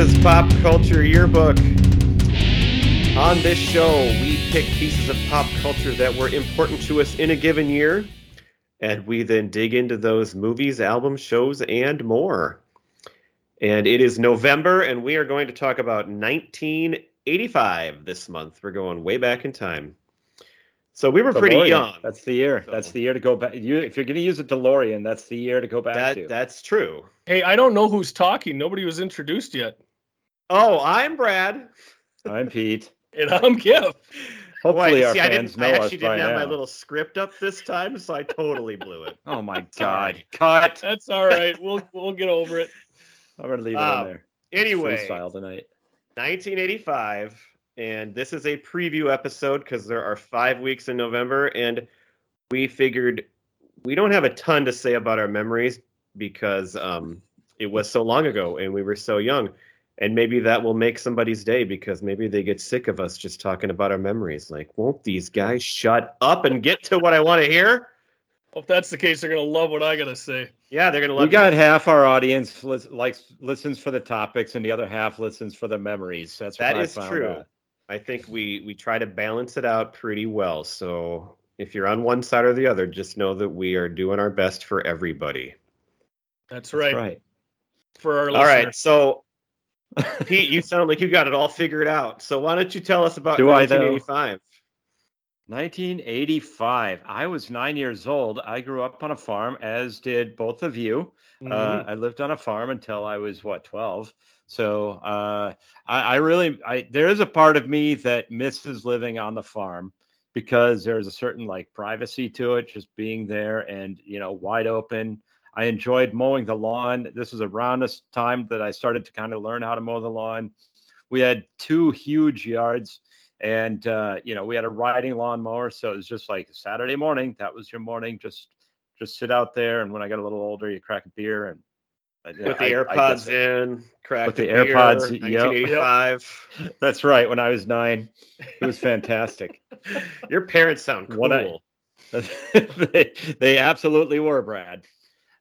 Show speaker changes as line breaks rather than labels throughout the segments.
This is Pop Culture Yearbook. On this show, we pick pieces of pop culture that were important to us in a given year, and we then dig into those movies, albums, shows, and more. And it is November, and we are going to talk about 1985 this month. We're going way back in time. So we were pretty young.
That's the year.
So-
That's the year to go back. You, if you're going to use a DeLorean, that's the year to go back
That
to.
that's true.
Hey, I don't know who's talking. Nobody was introduced yet.
Oh, I'm Brad.
I'm Pete.
And I'm Kip.
Hopefully,
Wait,
our
see, I
fans
didn't. I
know us
actually
by
didn't have my little script up this time, so I totally blew it.
Oh my God! Cut.
That's all right. We'll we'll get over it.
I'm gonna leave it
Um,
in there.
Anyway,
Freestyle tonight.
1985, and this is a preview episode because there are five weeks in November, and we figured we don't have a ton to say about our memories because um, it was so long ago and we were so young. And maybe that will make somebody's day because maybe they get sick of us just talking about our memories. Like, won't these guys shut up and get to what I want to hear?
Well, If that's the case, they're gonna love what I gotta say.
Yeah, they're gonna love.
We
love.
got half our audience lis- likes listens for the topics, and the other half listens for the memories. That's what
That
I found
true.
out.
I think we we try to balance it out pretty well. So if you're on one side or the other, just know that we are doing our best for everybody.
That's
That's
right.
right.
For our
All
listeners.
right, so Pete, you sound like you got it all figured out. So why don't you tell us about
Do I,
1985?
1985. I was nine years old. I grew up on a farm, as did both of you.
Mhm.
Uh, I lived on a farm until I was what 12. So uh, I, I really, I there is a part of me that misses living on the farm because there's a certain like privacy to it, just being there and you know wide open. I enjoyed mowing the lawn. This was around this time that I started to kind of learn how to mow the lawn. We had two huge yards, and uh, you know we had a riding lawnmower, so it was just like Saturday morning. That was your morning. Just just sit out there, and when I got a little older, you crack a beer and uh,
With the
I- I
AirPods in, crack
With the
beer,
AirPods, yep.
1985.
That's right. When I was nine, it was fantastic.
Your parents sound cool.
I- they, they absolutely were, Brad.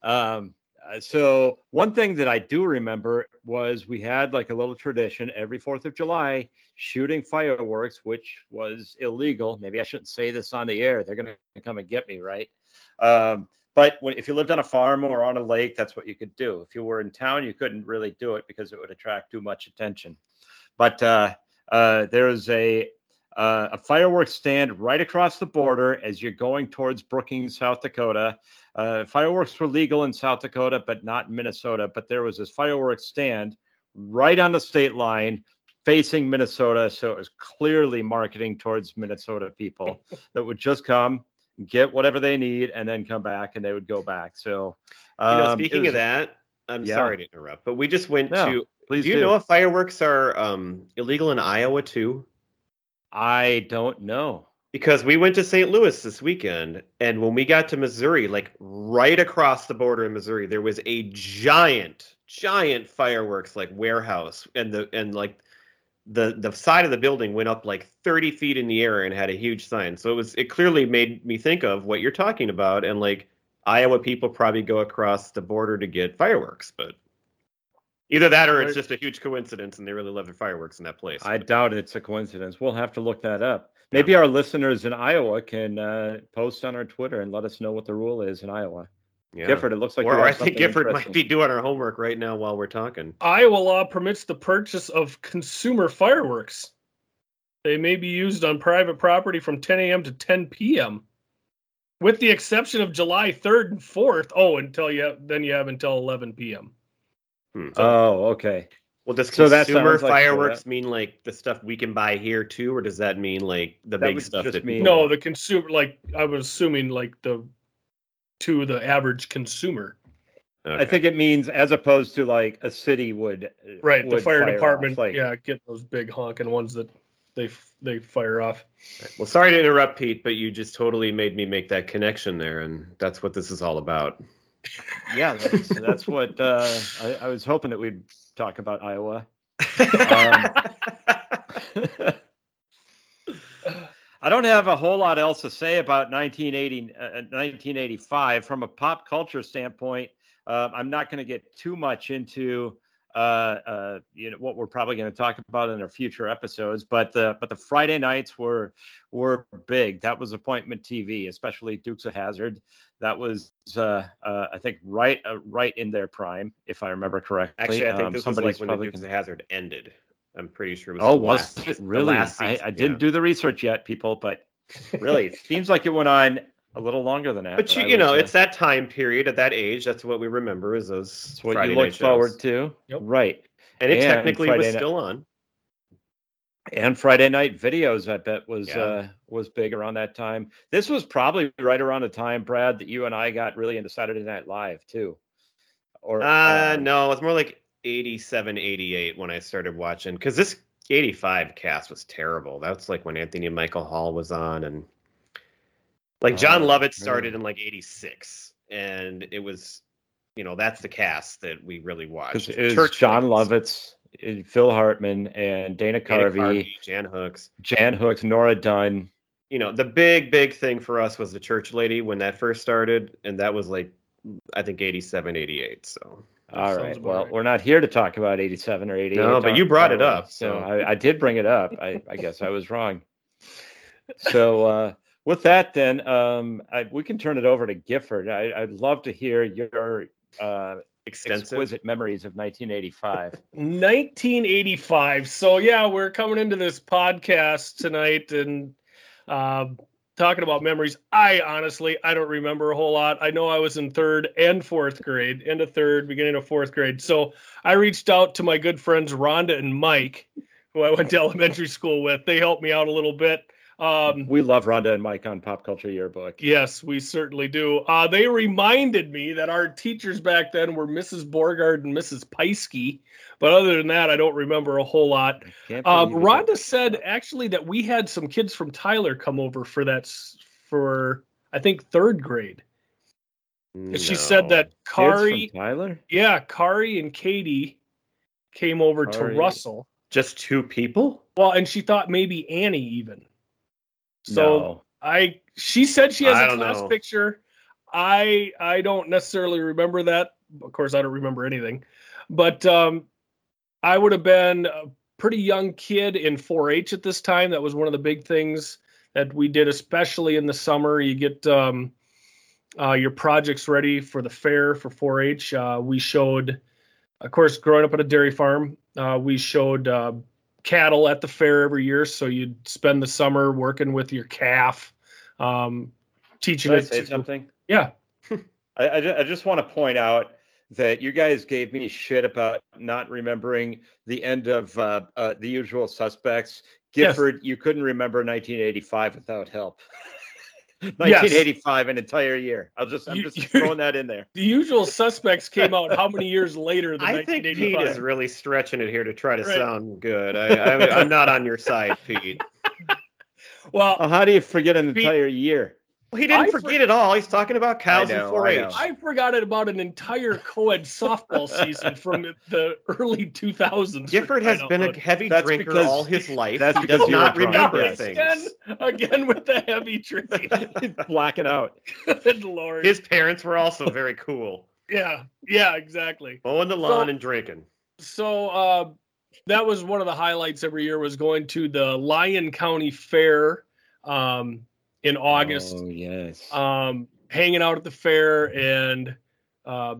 Um, uh, so one thing that I do remember was we had like a little tradition every Fourth of July shooting fireworks, which was illegal. Maybe I shouldn't say this on the air; they're going to come and get me, right? Um, but when, if you lived on a farm or on a lake, that's what you could do. If you were in town, you couldn't really do it because it would attract too much attention. But uh, uh, there's a uh, a fireworks stand right across the border as you're going towards Brookings, South Dakota. Uh, fireworks were legal in South Dakota, but not in Minnesota. But there was this fireworks stand right on the state line facing Minnesota. So it was clearly marketing towards Minnesota people that would just come, get whatever they need, and then come back and they would go back. So,
You know,
um,
speaking
was-
of that, I'm
Yeah.
sorry to interrupt, but we just went
No,
to.
please
do you know if fireworks are um, illegal in Iowa too?
I don't know.
Because we went to St. Louis this weekend, and when we got to Missouri, like right across the border in Missouri, there was a giant, giant fireworks like warehouse, and the and like the the side of the building went up like 30 feet in the air and had a huge sign. So it was it clearly made me think of what you're talking about, and like Iowa people probably go across the border to get fireworks, but either that or it's just a huge coincidence, and they really love their fireworks in that place.
I doubt it's a coincidence. We'll have to look that up. Maybe our listeners in Iowa can uh, post on our Twitter and let us know what the rule is in Iowa.
yeah.
Gifford, it looks like.
or I think Gifford might be doing our homework right now while we're talking.
Iowa law permits the purchase of consumer fireworks. They may be used on private property from 10 a.m. to 10 p.m. With the exception of July 3rd and 4th. Oh, until you have, then you have until 11 p.m.
Hmm.
Oh, okay.
Well, does
So that
consumer
like-
fireworks mean like the stuff we can buy here too, or does that mean like the
That
big stuff
just
that
mean-
No, the consumer, like I was assuming, like the to the average consumer.
Okay.
I think it means as opposed to like a city would.
Right, the
would
fire
off,
department,
like-
yeah, get those big honking ones that they they fire off.
Well, sorry to interrupt, Pete, but you just totally made me make that connection there, and that's what this is all about.
Yeah, that's, that's what uh, I, I was hoping that we'd talk about Iowa. Um, I don't have a whole lot else to say about 1980, uh, 1985 from a pop culture standpoint. Uh, I'm not going to get too much into uh, uh, you know what we're probably going to talk about in our future episodes. But the but the Friday nights were were big. That was appointment TV, especially Dukes of Hazzard. That was uh, uh, I think right uh, right in their prime, if I remember correctly.
Actually, I think
Um,
this was like when the Dukes of Hazzard ended. I'm pretty sure. It was
Oh, was
last-
it really? I, I didn't
yeah.
do the research yet, people, but really, it seems like it went on a little longer than that.
But you, you know,
was,
it's that time period at that age. That's what we remember is those
It's what
Friday
you look forward to,
Yep.
right?
And it
and
technically
Friday
was
night-
still on.
And Friday night videos, I bet was
Yeah.
uh, was big around that time. This was probably right around the time, Brad, that you and I got really into Saturday Night Live too. Or
Uh,
um,
no, it's more like 87, 88 when I started watching because this 85 cast was terrible. That's like when Anthony Michael Hall was on, and like Jon
Oh, Lovitz
started in like 86, and it was, you know, that's the cast that we really watched.
it was
Church
Jon
Boys,
Lovitz, uh, Phil Hartman, and Dana
Dana
Carvey,
Carvey, Jan Hooks.
Jan Hooks, Nora Dunn.
You know, the big, big thing for us was the Church Lady when that first started, and that was like, I think 87, 88. So
All
sounds
right.
about
Well,
right.
we're not here to talk about 87 or 88.
No, but you brought it up,
So
so-
I, I did bring it up. I, I guess I was wrong. So uh, with that, then um, I, we can turn it over to Gifford. I, I'd love to hear your uh,
extensive.
exquisite memories of 1985.
1985. So yeah, we're coming into this podcast tonight and um talking about memories. I honestly I don't remember a whole lot. I know I was in third and fourth grade, end of third, beginning of fourth grade. So I reached out to my good friends Rhonda and Mike, who I went to elementary school with. They helped me out a little bit. Um,
we love Rhonda and Mike on Pop Culture Yearbook.
Yes, we certainly do. Uh, they reminded me that our teachers back then were Mrs. Borgard and Mrs. Peisky. But other than that, I don't remember a whole lot. Um. Rhonda said actually that we had some kids from Tyler come over for that for I think third grade. She said that Kari,
Tyler.
yeah, Kari and Katie came over
Kari.
to Russell.
just two people.
Well, and she thought maybe Annie even. So
no.
I she said she has
I
a class
know.
picture. I I don't necessarily remember that. Of course, I don't remember anything. But um I would have been a pretty young kid in 4-H at this time. That was one of the big things that we did, especially in the summer. You get um, uh, your projects ready for the fair for 4-H. Uh, we showed, of course, growing up at a dairy farm, uh, we showed uh, cattle at the fair every year. So you'd spend the summer working with your calf, um, teaching
Can I
it.
say
to-
something?
Yeah,
I, I, ju- I just want to point out that you guys gave me shit about not remembering the end of uh, uh, the usual suspects.
Yes.
Gifford, you couldn't remember 1985 without help. 1985, an entire year. I'll just, I'm
You-
just throwing that in there.
the usual suspects came out how many years later than
I think Pete
1985?
is really stretching it here to try to
Right.
sound good. I, I, I'm not on your side, Pete.
well,
Oh, how do you forget an
Pete-
entire year?
Well, he didn't
I
forget
for-
it all. He's talking about cows
know,
and
I know.
4-H.
I forgot about an entire co-ed softball season from the early 2000s.
Gifford has been a heavy
That's
drinker
because-
all his life.
that's
he
because
does not remember
yes.
things.
again, again with the heavy drinking.
Blacking out.
Good lord.
His parents were also very cool,
yeah, yeah, exactly.
mowing the lawn
So-
and drinking.
So uh, that was one of the highlights every year was going to the Lyon County Fair um, in August.
Oh, yes.
um, hanging out at the fair and uh,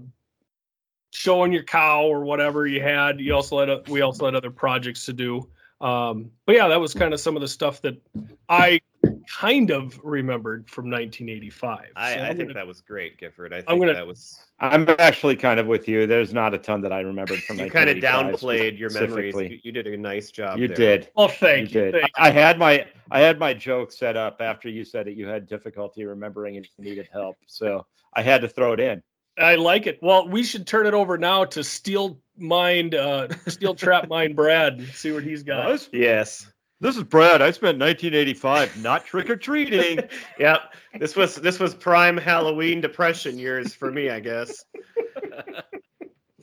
showing your cow or whatever you had. You also had a, we also had other projects to do. Um, but yeah, that was kind of some of the stuff that I kind of remembered from 1985.
I,
So
I
I'm
think
gonna-
that was great, Gifford. I think
I'm gonna-
that was
I'm actually kind of with you. There's not a ton that I remembered from
you kind of downplayed your memories. You, you did a nice job.
You
there.
did.
well, thank
you
you.
did.
Thank
I had my I had my joke set up after you said that you had difficulty remembering and needed help, so I had to throw it in.
I like it. Well, we should turn it over now to Steel Mind, uh, Steel Trap Mind Brad, and see what he's got.
Yes.
This is Brad. I spent 1985 not trick or treating.
Yep. This was this was prime Halloween depression years for me, I guess.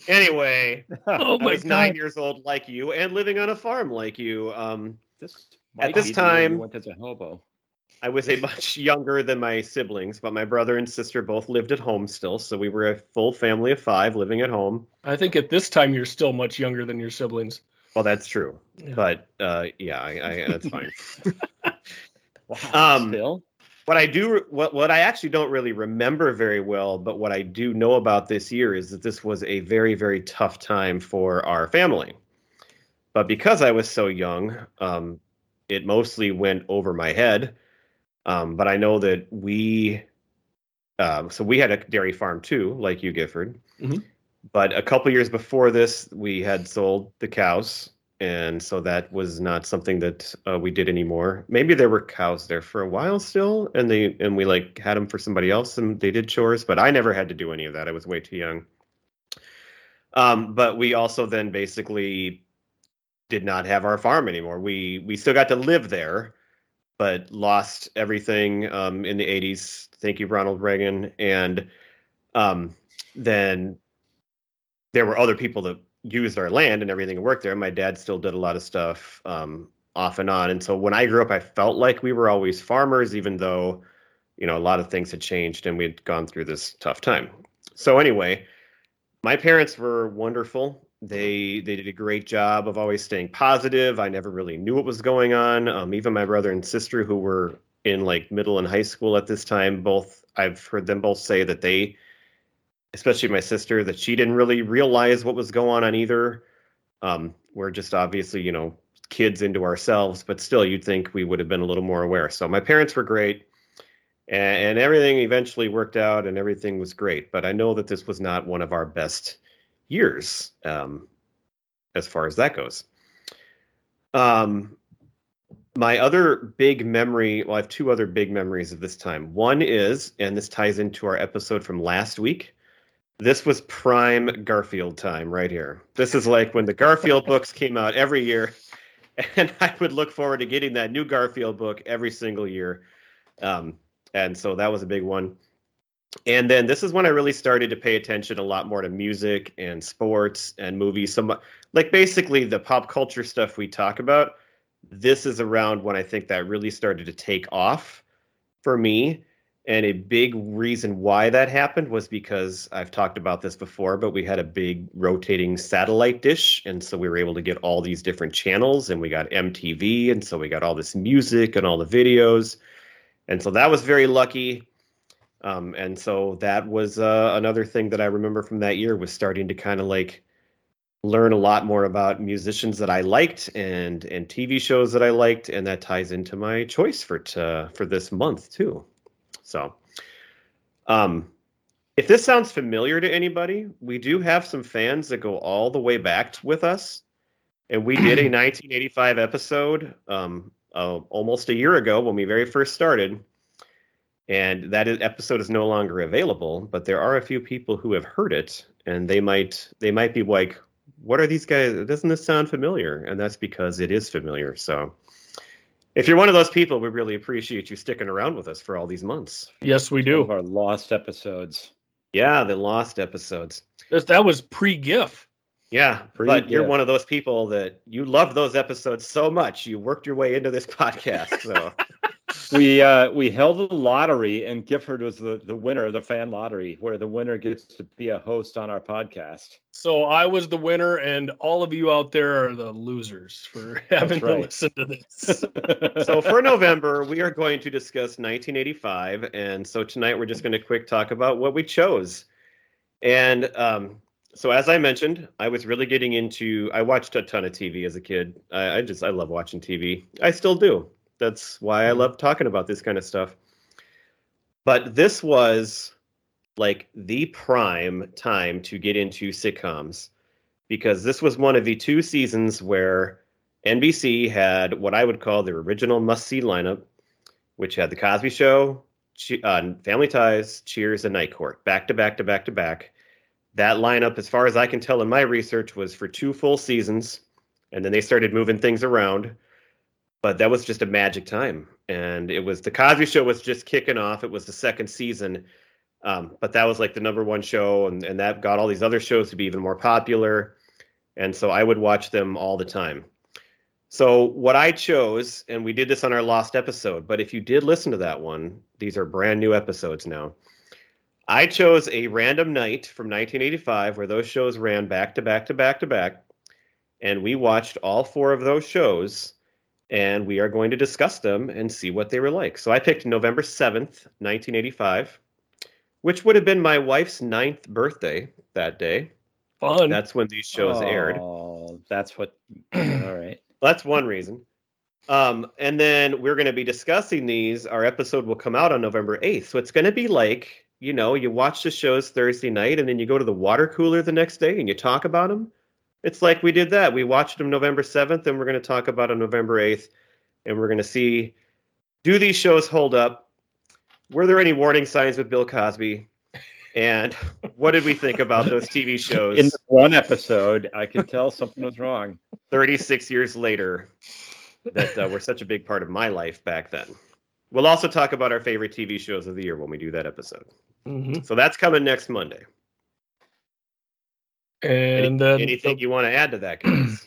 Anyway,
Oh
I
my
was nine years old like you and living on a farm like you. Um,
this
At this
be the year you
time-
went as a hobo.
I was a much younger than my siblings, but my brother and sister both lived at home still, so we were a full family of five living at home.
I think at this time you're still much younger than your siblings.
Well, that's true,
Yeah.
but uh, yeah, I, I, that's fine.
Wow,
Um,
still.
what I do, what what I actually don't really remember very well, but what I do know about this year is that this was a very very tough time for our family. But because I was so young, um, it mostly went over my head. Um, but I know that we, um, so we had a dairy farm too, like you, Gifford.
Mhm.
But a couple years before this, we had sold the cows, and so that was not something that uh, we did anymore. Maybe there were cows there for a while still, and they and we like had them for somebody else, and they did chores. But I never had to do any of that. I was way too young. Um, but we also then basically did not have our farm anymore. We we still got to live there, but lost everything um, in the '80s. Thank you, Ronald Reagan, and um, then there were other people that used our land and everything and worked there. My dad still did a lot of stuff um, off and on, and so when I grew up, I felt like we were always farmers, even though you know a lot of things had changed and we'd gone through this tough time. So anyway, my parents were wonderful they they did a great job of always staying positive i never really knew what was going on um, even my brother and sister who were in like middle and high school at this time both i've heard them both say that they especially my sister that she didn't really realize what was going on either um, we're just obviously you know kids into ourselves but still you'd think we would have been a little more aware so my parents were great and, and everything eventually worked out and everything was great but i know that this was not one of our best years um, as far as that goes. Um, my other big memory, well, I have two other big memories of this time. One is, and this ties into our episode from last week. This was prime Garfield time right here. This is like when the Garfield books came out every year, and I would look forward to getting that new Garfield book every single year. Um, and so that was a big one and then this is when I really started to pay attention a lot more to music and sports and movies. So, like basically the pop culture stuff we talk about. This is around when I think that really started to take off for me. And a big reason why that happened was because I've talked about this before, but we had a big rotating satellite dish. And so we were able to get all these different channels and we got MTV. And so we got all this music and all the videos. And so that was very lucky. Um, and so that was uh, another thing that I remember from that year was starting to kind of like learn a lot more about musicians that I liked and and TV shows that I liked, and that ties into my choice for t- for this month too. So, um, if this sounds familiar to anybody, we do have some fans that go all the way back with us, and we did a 1985 episode um, uh, almost a year ago when we very first started. And that is, episode is no longer available but there are a few people who have heard it. And they might they might be like what are these guys doesn't this sound familiar? And that's because it is familiar. So if you're one of those people we really appreciate you sticking around with us for all these months
Yes, we
One
do.
of our lost episodes.
yeah the lost episodes
That that was pre-GIF.
yeah
Pretty
but you're one of those people that you love those episodes so much you worked your way into this podcast so
we uh we held a lottery and Gifford was the the winner of the fan lottery where the winner gets to be a host on our podcast.
So I was the winner, and all of you out there are the losers for having to listen to this.
so for November, we are going to discuss 1985, and so tonight we're just going to quick talk about what we chose. And um, so, as I mentioned, I was really getting into. I watched a ton of TV as a kid. I, I just I love watching TV. I still do. That's why I love talking about this kind of stuff. But this was like the prime time to get into sitcoms because this was one of the two seasons where NBC had what I would call their original must see lineup, which had The Cosby Show, Che- uh, Family Ties, Cheers, and Night Court, back to back to back to back. That lineup, as far as I can tell in my research, was for two full seasons, and then they started moving things around. But that was just a magic time, and it was The Cosby Show was just kicking off. It was the second season, um, but that was like the number one show, and, and that got all these other shows to be even more popular. And so I would watch them all the time. So what I chose, and we did this on our lost episode, but if you did listen to that one, these are brand new episodes now. I chose a random night from 1985 where those shows ran back to back to back to back, and we watched all four of those shows, and we are going to discuss them and see what they were like. So I picked November 7th, 1985, which would have been my wife's ninth birthday that day.
Fun.
That's when these shows aired.
Oh, that's what. all right.
That's one reason. Um, and then we're going to be discussing these. Our episode will come out on November 8th. So it's going to be like, you know, you watch the shows Thursday night and then you go to the water cooler the next day and you talk about them. It's like we did that. We watched them November 7th and we're going to talk about them November 8th. And we're going to see do these shows hold up? Were there any warning signs with Bill Cosby? And what did we think about those TV shows
In one episode, I could tell something was wrong.
36 years later that uh, were such a big part of my life back then? We'll also talk about our favorite TV shows of the year when we do that episode.
Mhm.
So that's coming next Monday. Any-
And then
anything you want to add to that, guys?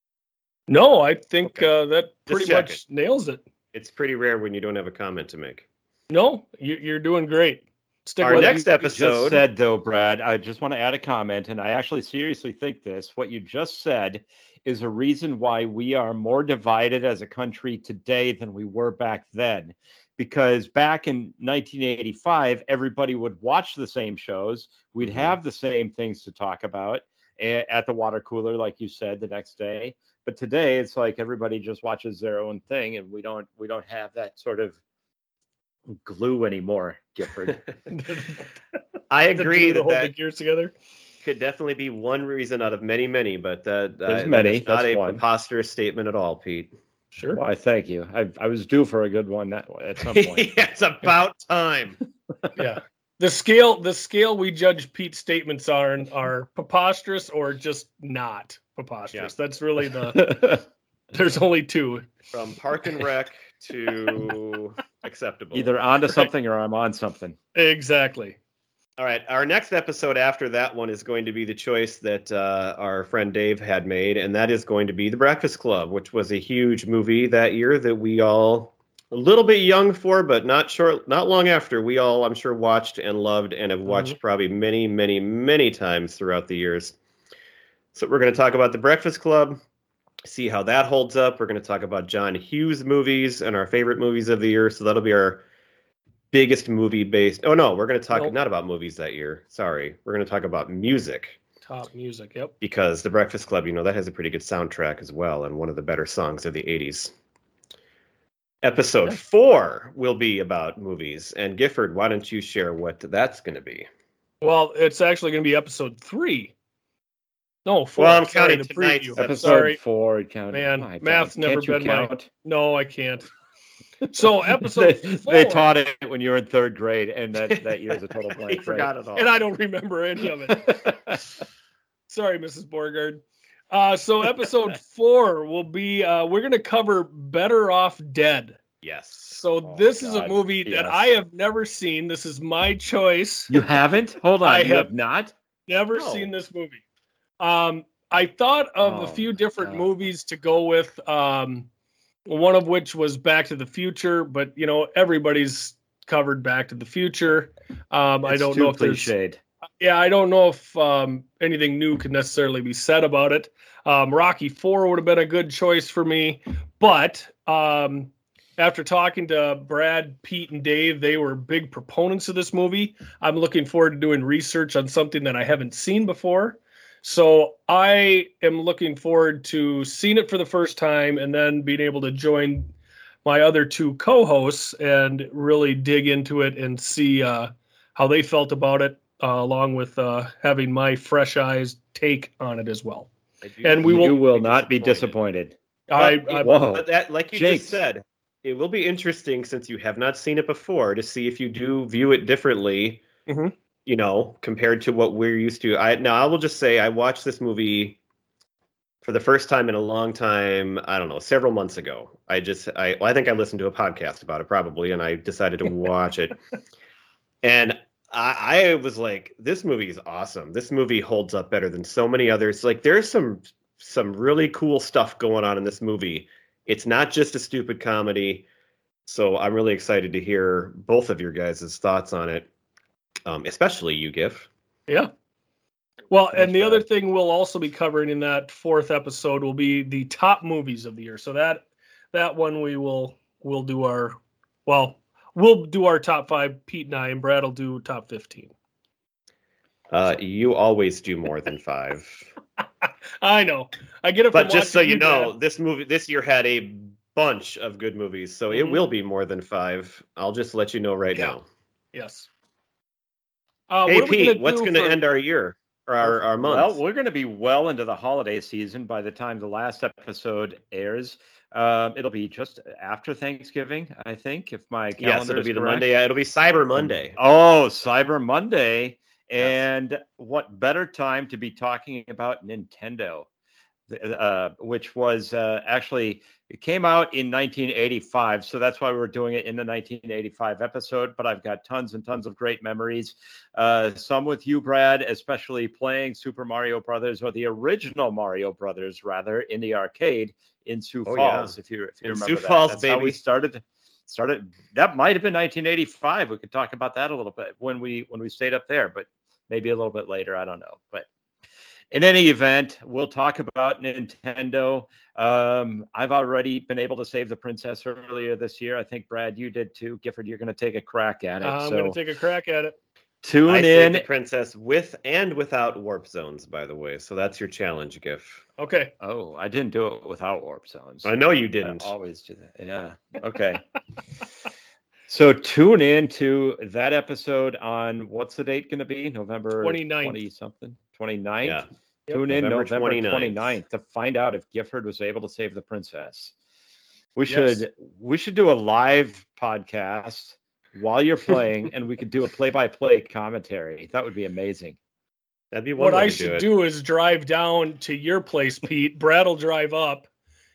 no, I think uh, that pretty much nails it.
it's pretty rare when you don't have a comment to make.
No, you, you're doing great. Stick
Our next
it.
episode.
Just said though, Brad. I just want to add a comment, and I actually seriously think this. What you just said is a reason why we are more divided as a country today than we were back then. Because back in 1985, everybody would watch the same shows. We'd
Mhm.
have the same things to talk about at the water cooler, like you said, the next day. But today, it's like everybody just watches their own thing, and we don't we don't have that sort of glue anymore, Gifford.
I agree
glue to
that
hold the
that
gears together.
could definitely be one reason out of many, many, but uh,
There's
uh,
many,
That's not
that's
a
one.
preposterous statement at all, Pete.
Sure.
Why, thank you. I, I was due for a good one that, at some point.
yeah, it's about time.
yeah. The scale the scale we judge Pete's statements on are preposterous or just not preposterous. That's really the there's only two.
From Park and Rec to acceptable.
Either onto something or I'm on something.
Exactly.
All right. Our next episode after that one is going to be the choice that uh, our friend Dave had made, and that is going to be The Breakfast Club, which was a huge movie that year that we all a little bit young for, but not short, not long after. We all, I'm sure, watched and loved and have watched probably many, many, many times throughout the years. So we're going to talk about The Breakfast Club, see how that holds up. We're going to talk about John Hughes movies and our favorite movies of the year. So that'll be our biggest movie based. Oh no, we're going to talk
Nope.
not about movies that year. Sorry, we're going to talk about music
Top music. Yep.
because The Breakfast Club, you know, that has a pretty good soundtrack as well, and one of the better songs of the '80s. Episode four will be about movies, and Gifford, why don't you share what that's going to be?
Well, it's actually going to be episode three. No, four.
Well, I'm
Sorry,
counting
the
tonight's
preview.
episode.
Episode
Sorry.
four. Count,
Man,
my
math's
God,
never
can't you
been my- No, I can't. So episode
they,
four,
they taught it when you were in third grade, and that, that year's a total
he
blank.
forgot it all.
and I don't remember any of it. Sorry, Mrs. Borgard. Uh, so episode four will be uh, we're going to cover Better Off Dead.
yes.
So
Oh,
this is a movie
yes.
that I have never seen. This is my choice.
you haven't? Hold on.
I
you
have-
have not?
Never
No.
seen this movie. Um, I thought of
Oh,
a few different
God.
movies to go with. Um, one of which was Back to the Future, but you know everybody's covered Back to the Future. Um, I don't know if there's yeah, I don't know if um, anything new can necessarily be said about it. Um, Rocky Four would have been a good choice for me, but um, after talking to Brad, Pete, and Dave, they were big proponents of this movie. I'm looking forward to doing research on something that I haven't seen before. So I am looking forward to seeing it for the first time and then being able to join my other two co-hosts and really dig into it and see uh, how they felt about it uh, along with uh, having my fresh eyes take on it as well.
Do
And we
think
will-
you
you'll
will not be disappointed.
I,
But
I
it-
Whoa.
But that, like you
Jinx.
just said, it will be interesting since you have not seen it before to see if you do view it differently.
Mhm.
You know, compared to what we're used to. I now I will just say I watched this movie for the first time in a long time. I don't know, several months ago. I just I well, I think I listened to a podcast about it probably, and I decided to watch it. And I, I was like, this movie is awesome. This movie holds up better than so many others. Like there's some some really cool stuff going on in this movie. It's not just a stupid comedy. So I'm really excited to hear both of your guys' thoughts on it, um, especially you, Gif.
Yeah. Well, and the other thing we'll also be covering in that fourth episode will be the top movies of the year. So that that one we will we'll do our well we'll do our top five. Pete and I and Brad will do top fifteen.
Uh, you always do more than five.
I know. I get it.
but just so you know,
Brad.
this movie this year had a bunch of good movies, so it
Mhm.
will be more than five. I'll just let you know right
Yeah.
now.
yes. Uh,
hey
what
Pete,
gonna
what's going to
for-
end our year or our, our month?
Well, we're going to be well into the holiday season by the time the last episode airs. Um, it'll be just after Thanksgiving, I think, if my calendar
yes, it'll
is
be the
correct.
Monday. It'll be Cyber Monday.
Oh, Cyber Monday. And what better time to be talking about Nintendo, uh, which was uh, actually, it came out in 1985. So that's why we're doing it in the 1985 episode. But I've got tons and tons of great memories. Uh, some with you, Brad, especially playing Super Mario Brothers or the original Mario Brothers, rather, in the arcade in Sioux
Oh, yeah.
Falls, if you, if you
In
remember
Sioux
that.
Falls,
That's how we started started that might have been 1985 we could talk about that a little bit when we when we stayed up there but maybe a little bit later i don't know but in any event we'll talk about nintendo um, i've already been able to save the princess earlier this year i think brad you did too gifford you're going to take a crack at it
I'm
so
going to take a crack at it.
tune
I saved
in
the princess with and without warp zones, by the way. So that's your challenge, Gif.
Okay.
oh i didn't do it without warp zones
I know you didn't.
always do that. Yeah. Okay. so tune in to that episode on what's the date going to be? November
29th.
20 something? 29th?
Yeah.
Yep.
Tune in
November
November
29th.
29th. to find out if Gifford was able to save the princess. We
Yes.
should we should do a live podcast while you're playing and we could do a play-by-play commentary. That would be amazing.
That'd be one
What I should
it.
do is drive down to your place, Pete. Brad will drive up,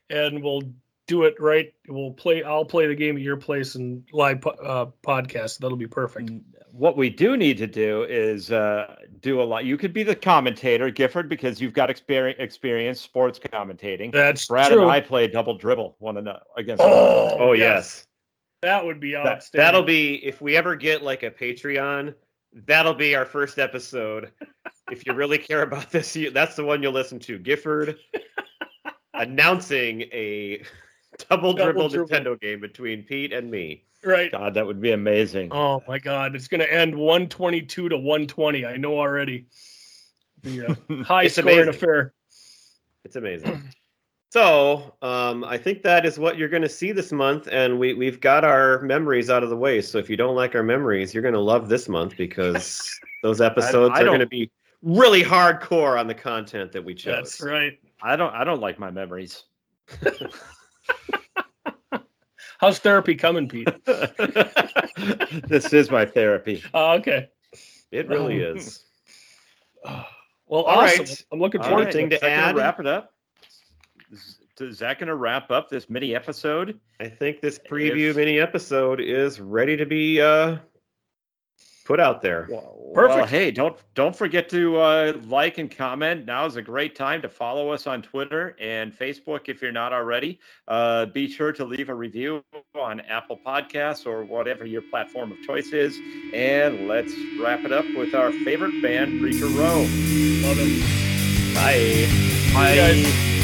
and we'll do it right. We'll play. I'll play the game at your place and live po- uh, podcast. That'll be perfect.
Mm, What we do need to do is uh, do a lot. You could be the commentator, Gifford, because you've got experience, experience sports commentating.
That's
Brad
true.
and I play double dribble one another against.
Oh,
Oh
yes.
yes.
that would be
That,
outstanding.
that'll be if we ever get like a Patreon, that'll be our first episode. if you really care about this, you, that's the one you'll listen to. Gifford announcing a double,
Double
dribble,
dribble.
Nintendo game between Pete and me.
right.
God, that would be amazing.
Oh my God, it's going to end 122 to 120. I know already. The uh, high
It's
scoring
amazing.
affair.
It's amazing. So, um, I think that is what you're going to see this month, and we we've got our memories out of the way. So, if you don't like our memories, you're going to love this month because those episodes
I
are going to be really hardcore on the content that we chose.
That's right.
I don't. I don't like my memories.
How's therapy coming, Pete?
this is my therapy.
Oh, okay.
It really
Oh.
is.
Well,
All
awesome.
right.
I'm looking
All
forward
right.
to
Anything
it.
to
is that gonna
add?
Wrap it up. Is, is that going to wrap up this mini episode?
I think this preview
If-
mini episode is ready to be uh, put out there.
Well,
Perfect.
hey, don't don't forget to uh, like and comment. Now is a great time to follow us on Twitter and Facebook if you're not already. Uh, be sure to leave a review on Apple Podcasts or whatever your platform of choice is. And let's wrap it up with our favorite band, Preacher Row.
Love it.
Bye.
Bye.
guys.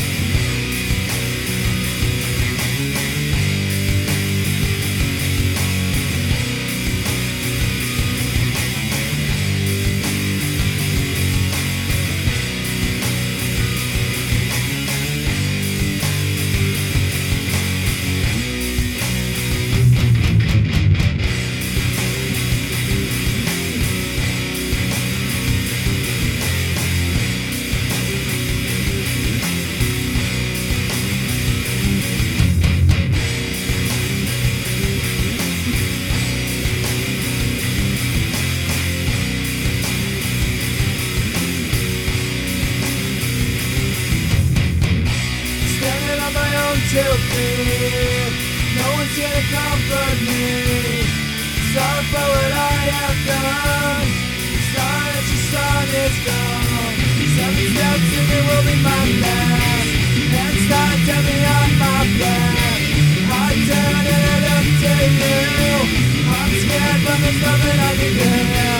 again.